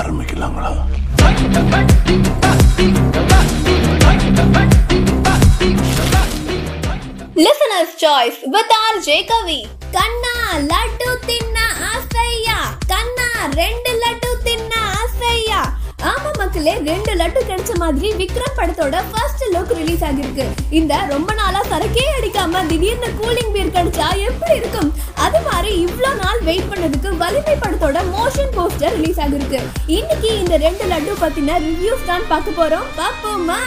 ஆரம்பிக்கலாங்களா? Listeners choice with R J Kavi Kanna Laddu Thinna Aasaiya? Kanna ரெண்டு லட்டு தின்ன ஆசையா? ஆமா மக்களே ரெண்டு லட்டு கிடைச்ச மாதிரி விக்ரம் படத்தோட ஃபர்ஸ்ட் லுக் ரிலீஸ் ஆகிருக்கு இந்த ரொம்ப நாளா சரக்கே அடிக்காம திடீர்னு கூலிங் பீர் பண்ணதுக்கு படத்தோட மோஷன் போஸ்டர் ரிலீஸ் ஆகிருக்கு இன்னைக்கு இந்த ரெண்டு லட்டு பத்தின ரிவ்யூஸ் தான் பார்க்க போறோம். பாப்போமா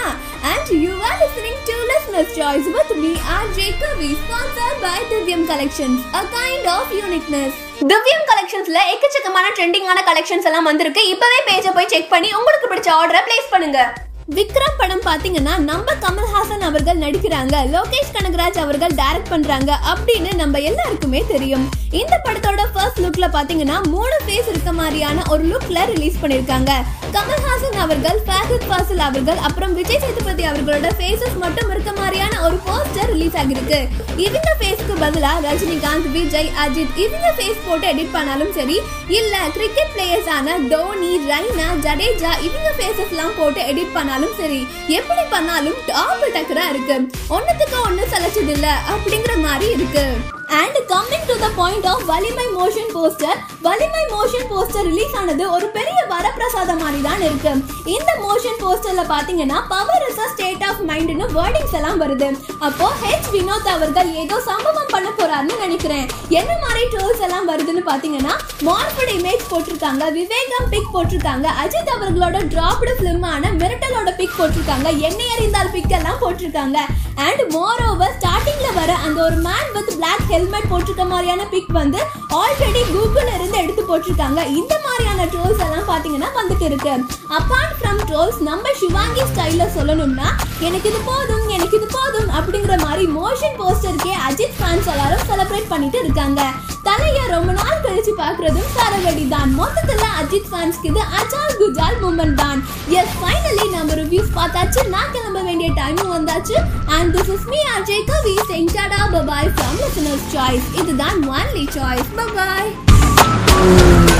and you are listening to listeners choice with me R ஜேகவி sponsor by திவ்யம் collections a kind of uniqueness திவ்யம் கலெக்ஷன்ஸ்ல எக்கச்சக்கமான ட்ரெண்டிங்கான கலெக்ஷன்ஸ் எல்லாம் வந்திருக்கு. இப்பவே பேஜை போய் செக் பண்ணி உங்களுக்கு பிடிச்ச ஆர்டரை பிளேஸ் பண்ணுங்க. விக்ரம் படம் பாத்தீங்கன்னா நம்ம கமல்ஹாசன் அவர்கள் நடிக்கிறாங்க லோகேஷ் கனகராஜ் அவர்கள் டைரக்ட் பண்றாங்க அப்படின்னு நம்ம எல்லாருக்குமே தெரியும். இந்த படத்தோட ஃபர்ஸ்ட் லுக்ல பாத்தீங்கன்னா மூணு ஃபேஸ் இருக்க மாதிரியான ஒரு லுக்ல ரிலீஸ் பண்ணிருக்காங்க. கமல்ஹாசன் அவர்கள் ஃபேகத் ஃபாசில் அவர்கள் அப்புறம் விஜய் சேதுபதி அவர்களோட ஃபேஸஸ் மட்டும் இருக்க மாதிரியான ஒரு போஸ்டர் ரிலீஸ் ஆகிருக்கு. இவங்க ஃபேஸ்க்கு பதிலா ரஜினிகாந்த் விஜய் அஜித் இவங்க ஃபேஸ் போட்டு எடிட் பண்ணாலும் சரி இல்ல கிரிக்கெட் பிளேயர்ஸ் ஆன தோனி ரெய்னா ஜடேஜா இவங்க ஃபேஸஸ் எல்லாம் போட்டு எடிட் பண்ணாலும் சரி எப்படி பண்ணாலும் டாப் டக்கரா இருக்கு. ஒன்னுத்துக்கு ஒன்னு சலைச்சது இல்ல அப்படிங்கிற மாதிரி இருக்கு. And coming to the point of Valimai motion poster Valimai motion poster release ஆனது ஒரு பெரிய வரப்பிரசாதம் மாதிரி தான் இருக்கு. இந்த மோஷன் போஸ்டர்ல பாத்தீங்கன்னா power is a state of மைண்ட்னு wordings எல்லாம் வருது. அப்போ ஹெச் வினோத் அவர்கள் ஏதோ சம்பவம் பண்ண போறாருன்னு நினைக்கிறேன். என்ன மாதிரி ட்ரோல்ஸ் எல்லாம் வருதுன்னு பாத்தீங்கன்னா மார்பட் இமேஜ் போட்டிருக்காங்க விவேகம் பிக் போட்டிருக்காங்க அஜித் அவர்களோட டிராப்டு பிலிமான மிரட்டலோட பிக் போட்டிருக்காங்க எண்ணெய் அறிந்தால் பிக் எல்லாம் போட்டிருக்காங்க. அண்ட் மோர் ஓவர் ஸ்டார்டிங்ல வர அந்த ஒரு மேன் வித் பிளாக் ஹெல்மெட் போட்டிருக்க மாதிரியான பிக் வந்து ஆல்ரெடி கூகுள் இருந்து எடுத்து போட்டிருக்காங்க. இந்த மாதிரியான ட்ரோல்ஸ் எல்லாம் பாத்தீங்கன்னா வந்துட்டு இருக்கு. அப்பார்ட் ஃப்ரம் ட்ரோல்ஸ் நம்ம சிவாங்கி ஸ்டைல்ல சொல்லணும்னா எனக்கு இது போதும் எனக்கு இது போதும் அப்படிங்கிற மாதிரி மோஷன் போஸ்டருக்கே அஜித் ஃபேன்ஸ் எல்லாரும் செலிப்ரேட் பண்ணிட்டு இருக்காங்க. தலைய ரொம்ப நாள் கழிச்சு பாக்குறதும் சரவடி தான் மொத்தத்துல அஜித் ஃபேன்ஸ்க்கு இது அஜால் குஜால் மூமெண்ட் தான் எஸ் ஃபைனலி நம்ம ரிவ்யூஸ் பார்த்தாச்சு. நான் கிளம்ப வேண்டிய டைமும் வந்தாச்சு. And this is me Ajay Kavi saying tada bye bye from listeners இதுதான் only choice bye bye bye